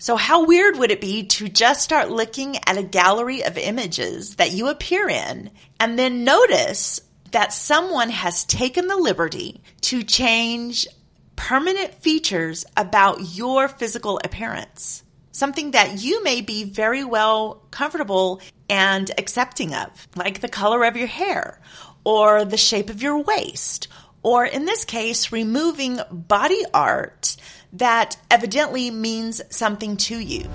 So how weird would it be to just start looking at a gallery of images that you appear in and then notice that someone has taken the liberty to change permanent features about your physical appearance? Something that you may be very well comfortable and accepting of, like the color of your hair or the shape of your waist, or in this case, removing body art that evidently means something to you.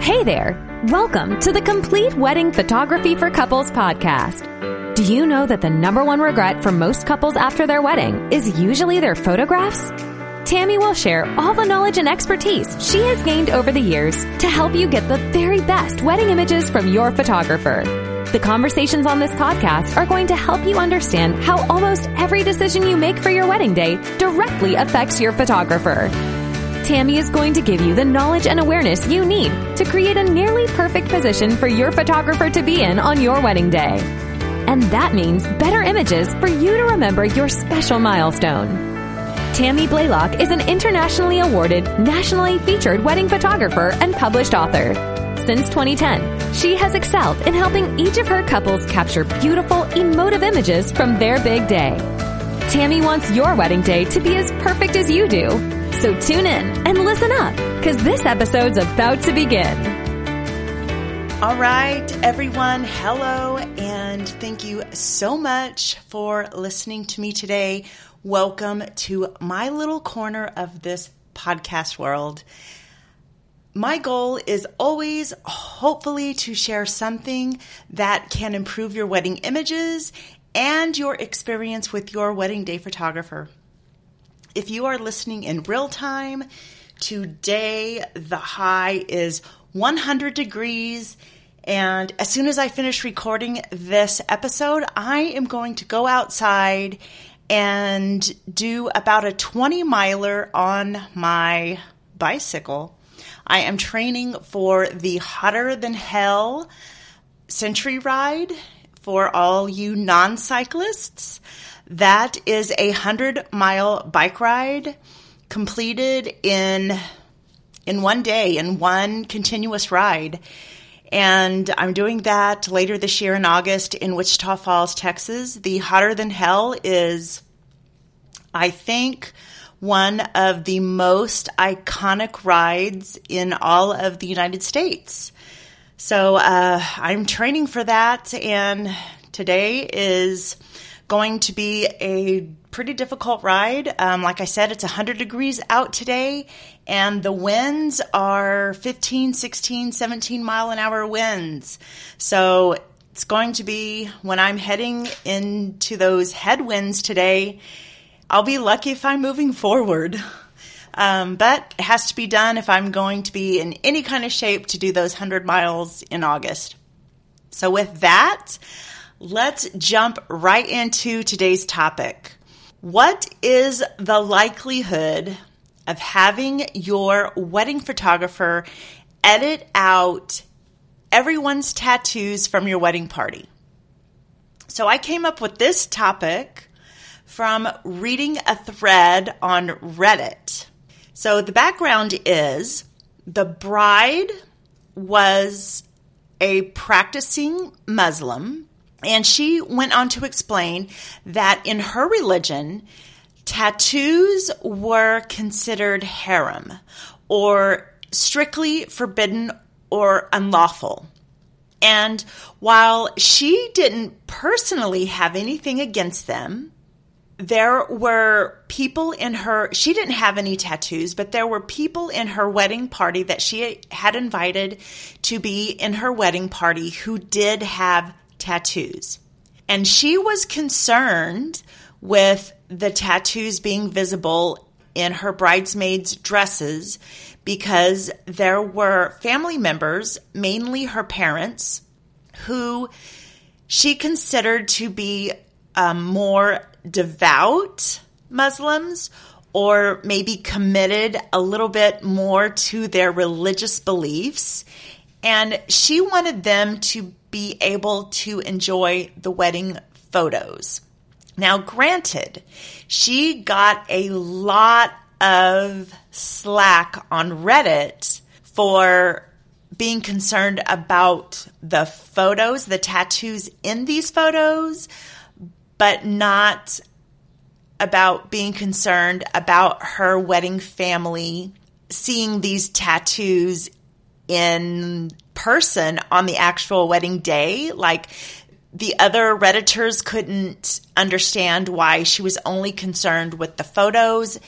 Hey there! Welcome to the Complete Wedding Photography for Couples podcast. Do you know that the number one regret for most couples after their wedding is usually their photographs? Tammy will share all the knowledge and expertise she has gained over the years to help you get the very best wedding images from your photographer. The conversations on this podcast are going to help you understand how almost every decision you make for your wedding day directly affects your photographer. Tammy is going to give you the knowledge and awareness you need to create a nearly perfect position for your photographer to be in on your wedding day. And that means better images for you to remember your special milestone. Tammy Blaylock is an internationally awarded, nationally featured wedding photographer and published author. Since 2010, she has excelled in helping each of her couples capture beautiful, emotive images from their big day. Tammy wants your wedding day to be as perfect as you do. So tune in and listen up, because this episode's about to begin. All right, everyone, hello, and thank you so much for listening to me today. Welcome to my little corner of this podcast world. My goal is always, hopefully, to share something that can improve your wedding images and your experience with your wedding day photographer. If you are listening in real time, today the high is 100 degrees. And as soon as I finish recording this episode, I am going to go outside and do about a 20 miler on my bicycle. I am training for the Hotter Than Hell Century Ride for all you non cyclists. That is a 100 mile bike ride completed in in one day in one continuous ride. And I'm doing that later this year in August in Wichita Falls, Texas. The Hotter Than Hell is, I think, one of the most iconic rides in all of the United States. So uh, I'm training for that, and today is going to be a pretty difficult ride. Um, like I said, it's 100 degrees out today, and the winds are 15, 16, 17 mile an hour winds. So it's going to be when I'm heading into those headwinds today, I'll be lucky if I'm moving forward. Um, but it has to be done if I'm going to be in any kind of shape to do those 100 miles in August. So with that, Let's jump right into today's topic. What is the likelihood of having your wedding photographer edit out everyone's tattoos from your wedding party? So I came up with this topic from reading a thread on Reddit. So the background is the bride was a practicing Muslim and she went on to explain that in her religion, tattoos were considered haram or strictly forbidden or unlawful. And while she didn't personally have anything against them, there were people in her, she didn't have any tattoos, but there were people in her wedding party that she had invited to be in her wedding party who did have tattoos. And she was concerned with the tattoos being visible in her bridesmaids' dresses because there were family members, mainly her parents, who she considered to be um, more devout Muslims or maybe committed a little bit more to their religious beliefs. And she wanted them to be able to enjoy the wedding photos. Now, granted, she got a lot of slack on Reddit for being concerned about the photos, the tattoos in these photos, but not about being concerned about her wedding family seeing these tattoos in person on the actual wedding day. Like the other Redditors couldn't understand why she was only concerned with the photos,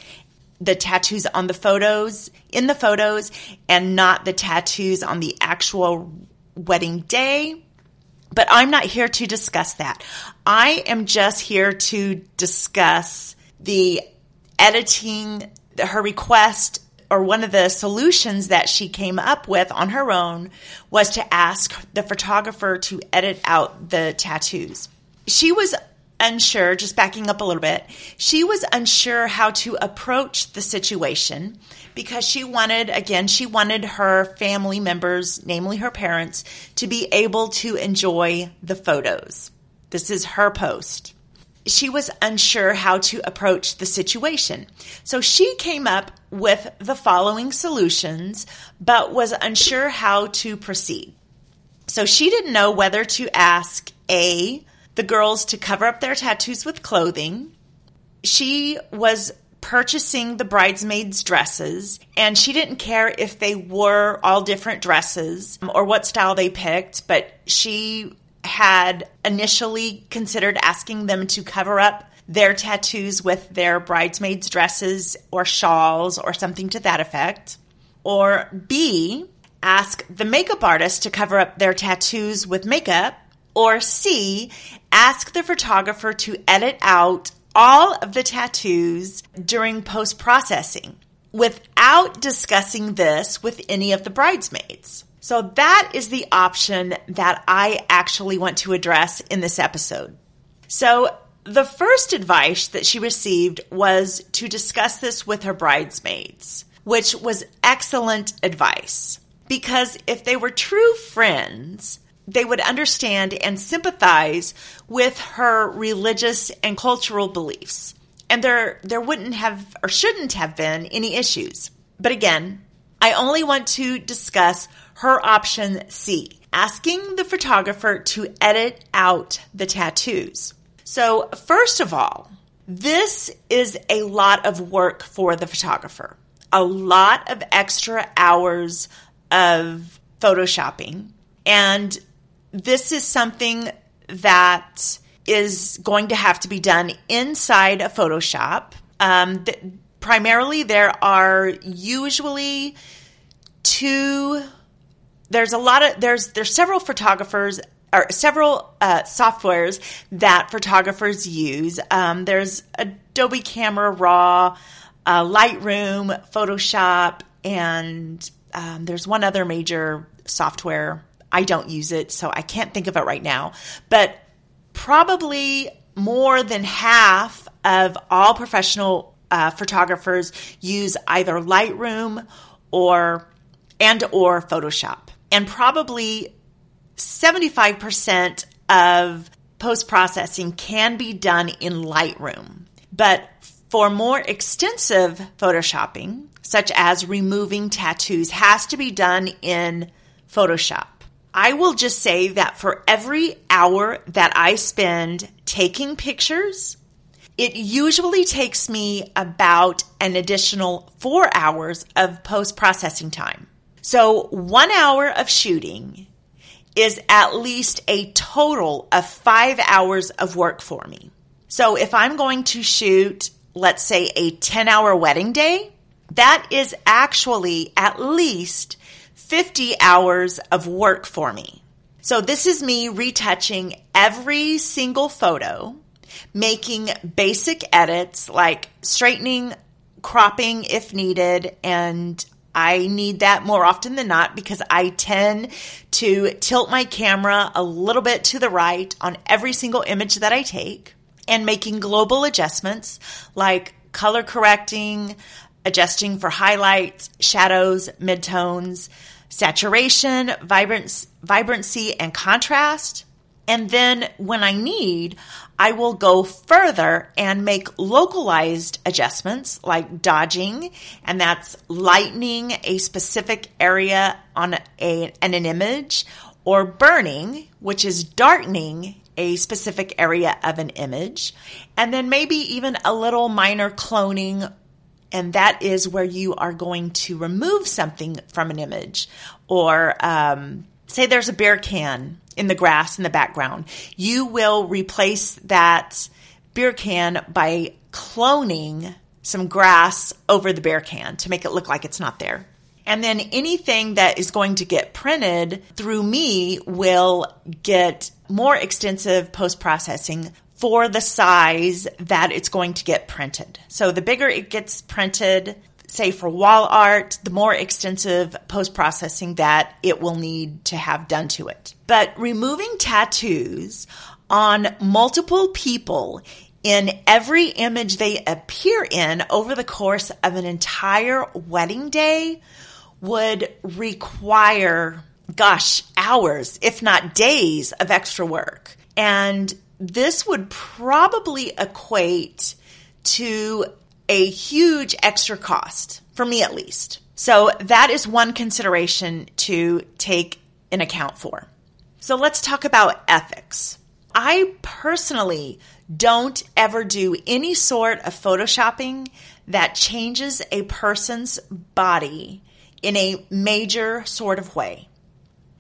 the tattoos on the photos, in the photos, and not the tattoos on the actual wedding day. But I'm not here to discuss that. I am just here to discuss the editing, her request or one of the solutions that she came up with on her own was to ask the photographer to edit out the tattoos. She was unsure, just backing up a little bit, she was unsure how to approach the situation because she wanted, again, she wanted her family members, namely her parents, to be able to enjoy the photos. This is her post she was unsure how to approach the situation. So she came up with the following solutions, but was unsure how to proceed. So she didn't know whether to ask A, the girls to cover up their tattoos with clothing. She was purchasing the bridesmaids' dresses, and she didn't care if they were all different dresses um, or what style they picked, but she had initially considered asking them to cover up their tattoos with their bridesmaids' dresses or shawls or something to that effect. Or B, ask the makeup artist to cover up their tattoos with makeup. Or C, ask the photographer to edit out all of the tattoos during post processing without discussing this with any of the bridesmaids. So that is the option that I actually want to address in this episode. So the first advice that she received was to discuss this with her bridesmaids, which was excellent advice. Because if they were true friends, they would understand and sympathize with her religious and cultural beliefs. And there, there wouldn't have or shouldn't have been any issues. But again, I only want to discuss her option C, asking the photographer to edit out the tattoos. So, first of all, this is a lot of work for the photographer, a lot of extra hours of photoshopping. And this is something that is going to have to be done inside a Photoshop. Um, th- primarily, there are usually two there's a lot of there's there's several photographers or several uh, softwares that photographers use. Um, there's Adobe Camera Raw, uh, Lightroom, Photoshop, and um, there's one other major software. I don't use it, so I can't think of it right now. But probably more than half of all professional uh, photographers use either Lightroom or and or Photoshop and probably 75% of post processing can be done in Lightroom. But for more extensive photoshopping, such as removing tattoos, has to be done in Photoshop. I will just say that for every hour that I spend taking pictures, it usually takes me about an additional four hours of post processing time. So one hour of shooting is at least a total of five hours of work for me. So if I'm going to shoot, let's say a 10 hour wedding day, that is actually at least 50 hours of work for me. So this is me retouching every single photo, making basic edits like straightening, cropping if needed, and I need that more often than not because I tend to tilt my camera a little bit to the right on every single image that I take and making global adjustments like color correcting, adjusting for highlights, shadows, midtones, saturation, vibrance, vibrancy, and contrast. And then when I need, I will go further and make localized adjustments like dodging, and that's lightening a specific area on a, an, an image, or burning, which is darkening a specific area of an image, and then maybe even a little minor cloning and that is where you are going to remove something from an image or um, say there's a beer can in the grass in the background, you will replace that beer can by cloning some grass over the beer can to make it look like it's not there. And then anything that is going to get printed through me will get more extensive post processing for the size that it's going to get printed. So the bigger it gets printed, say for wall art, the more extensive post processing that it will need to have done to it. But removing tattoos on multiple people in every image they appear in over the course of an entire wedding day would require, gosh, hours, if not days of extra work. And this would probably equate to a huge extra cost, for me at least. So that is one consideration to take in account for. So let's talk about ethics. I personally don't ever do any sort of photoshopping that changes a person's body in a major sort of way.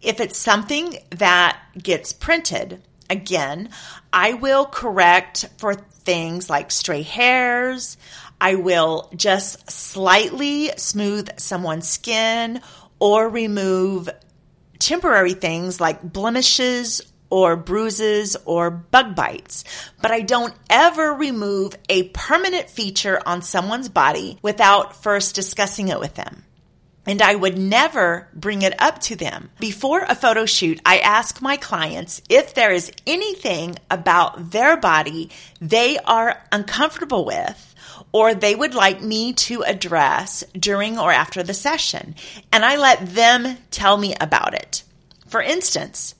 If it's something that gets printed, again, I will correct for things like stray hairs. I will just slightly smooth someone's skin or remove temporary things like blemishes or bruises or bug bites, but I don't ever remove a permanent feature on someone's body without first discussing it with them. And I would never bring it up to them. Before a photo shoot, I ask my clients if there is anything about their body they are uncomfortable with or they would like me to address during or after the session. And I let them tell me about it. For instance,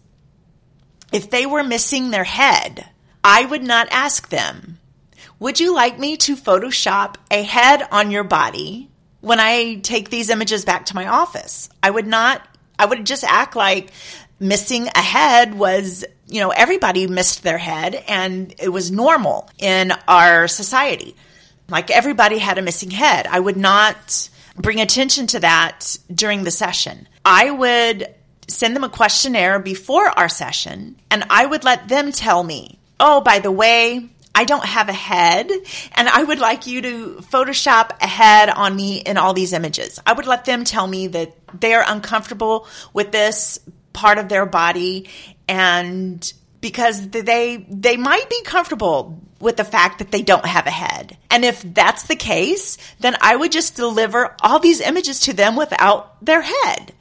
if they were missing their head, I would not ask them, would you like me to Photoshop a head on your body when I take these images back to my office. I would not, I would just act like missing a head was, you know, everybody missed their head and it was normal in our society. Like everybody had a missing head. I would not bring attention to that during the session. I would send them a questionnaire before our session and I would let them tell me, oh, by the way, I don't have a head and I would like you to Photoshop a head on me in all these images. I would let them tell me that they're uncomfortable with this part of their body and because they they might be comfortable with the fact that they don't have a head. And if that's the case, then I would just deliver all these images to them without their head.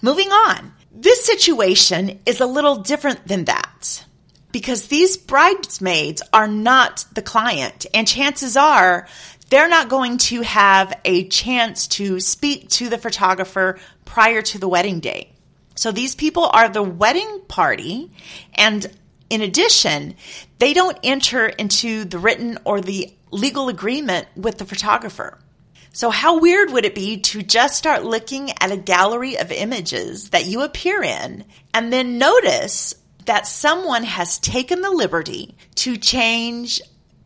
Moving on. This situation is a little different than that because these bridesmaids are not the client. And chances are they're not going to have a chance to speak to the photographer prior to the wedding day. So these people are the wedding party. And in addition, they don't enter into the written or the legal agreement with the photographer. So how weird would it be to just start looking at a gallery of images that you appear in and then notice that someone has taken the liberty to change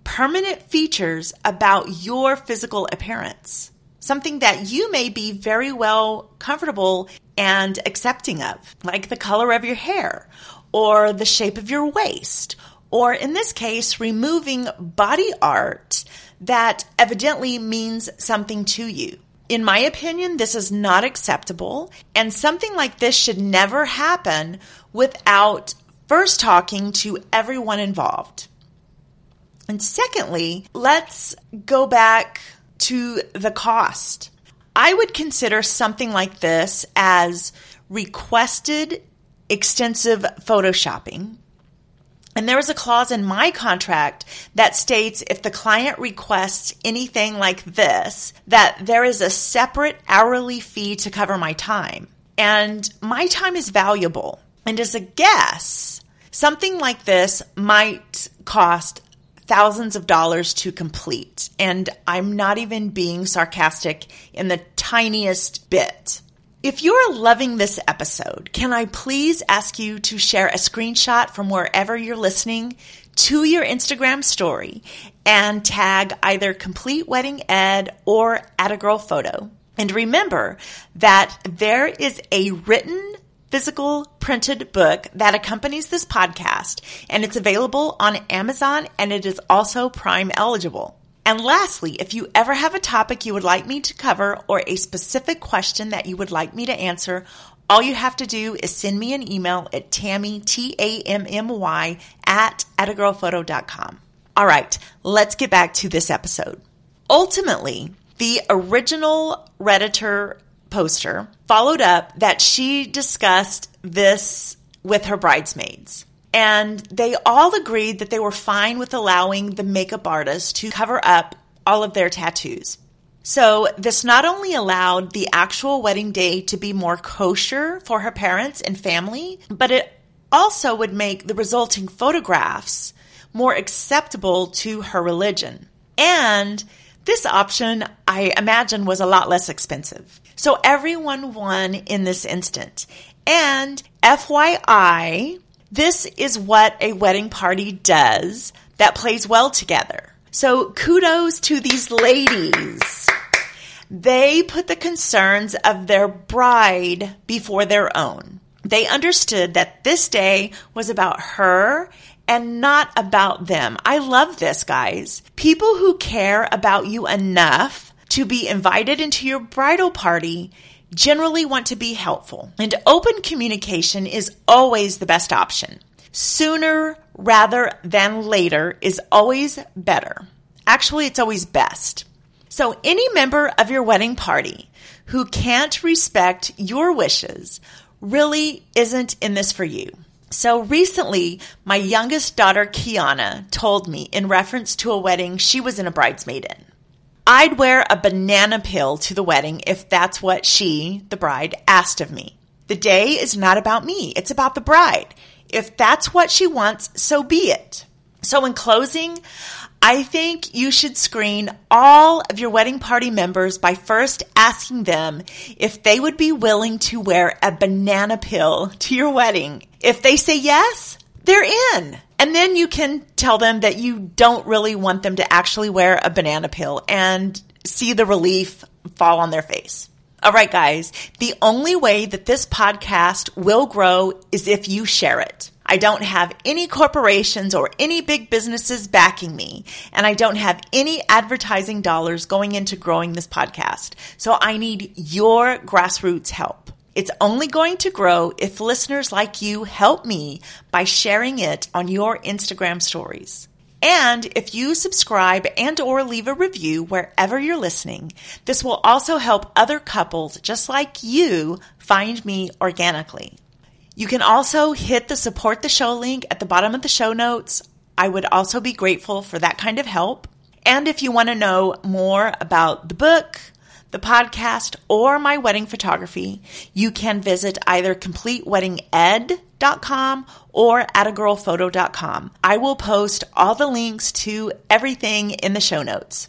permanent features about your physical appearance. Something that you may be very well comfortable and accepting of, like the color of your hair or the shape of your waist, or in this case, removing body art that evidently means something to you. In my opinion, this is not acceptable, and something like this should never happen without First, talking to everyone involved. And secondly, let's go back to the cost. I would consider something like this as requested extensive photoshopping. And there is a clause in my contract that states if the client requests anything like this, that there is a separate hourly fee to cover my time. And my time is valuable. And as a guess, Something like this might cost thousands of dollars to complete. And I'm not even being sarcastic in the tiniest bit. If you're loving this episode, can I please ask you to share a screenshot from wherever you're listening to your Instagram story and tag either Complete Wedding Ed or Atta Girl Photo. And remember that there is a written physical printed book that accompanies this podcast and it's available on Amazon and it is also Prime eligible. And lastly, if you ever have a topic you would like me to cover or a specific question that you would like me to answer, all you have to do is send me an email at Tammy, T-A-M-M-Y, at attagirlphoto.com. All right, let's get back to this episode. Ultimately, the original Redditor poster followed up that she discussed this with her bridesmaids. And they all agreed that they were fine with allowing the makeup artist to cover up all of their tattoos. So this not only allowed the actual wedding day to be more kosher for her parents and family, but it also would make the resulting photographs more acceptable to her religion. And this option, I imagine, was a lot less expensive. So everyone won in this instant. And FYI, this is what a wedding party does that plays well together. So kudos to these ladies. They put the concerns of their bride before their own. They understood that this day was about her and not about them. I love this, guys. People who care about you enough to be invited into your bridal party generally want to be helpful, and open communication is always the best option. Sooner rather than later is always better. Actually, it's always best. So, any member of your wedding party who can't respect your wishes really isn't in this for you. So recently, my youngest daughter, Kiana, told me in reference to a wedding she was in a bridesmaid in. I'd wear a banana peel to the wedding if that's what she, the bride, asked of me. The day is not about me. It's about the bride. If that's what she wants, so be it. So in closing, I think you should screen all of your wedding party members by first asking them if they would be willing to wear a banana peel to your wedding. If they say yes, they're in. And then you can tell them that you don't really want them to actually wear a banana peel and see the relief fall on their face. All right, guys, the only way that this podcast will grow is if you share it. I don't have any corporations or any big businesses backing me, and I don't have any advertising dollars going into growing this podcast. So I need your grassroots help. It's only going to grow if listeners like you help me by sharing it on your Instagram stories. And if you subscribe and or leave a review wherever you're listening, this will also help other couples just like you find me organically. You can also hit the support the show link at the bottom of the show notes. I would also be grateful for that kind of help. And if you want to know more about the book, the podcast, or my wedding photography, you can visit either completeweddinged.com or attagirlphoto.com. I will post all the links to everything in the show notes.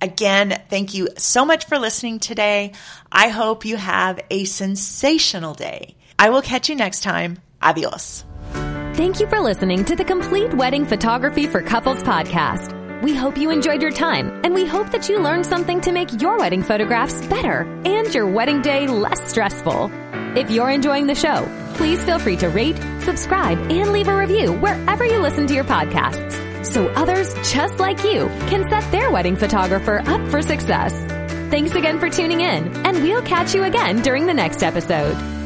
Again, thank you so much for listening today. I hope you have a sensational day. I will catch you next time. Adios. Thank you for listening to the Complete Wedding Photography for Couples podcast. We hope you enjoyed your time, and we hope that you learned something to make your wedding photographs better and your wedding day less stressful. If you're enjoying the show, please feel free to rate, subscribe, and leave a review wherever you listen to your podcasts so others just like you can set their wedding photographer up for success. Thanks again for tuning in, and we'll catch you again during the next episode.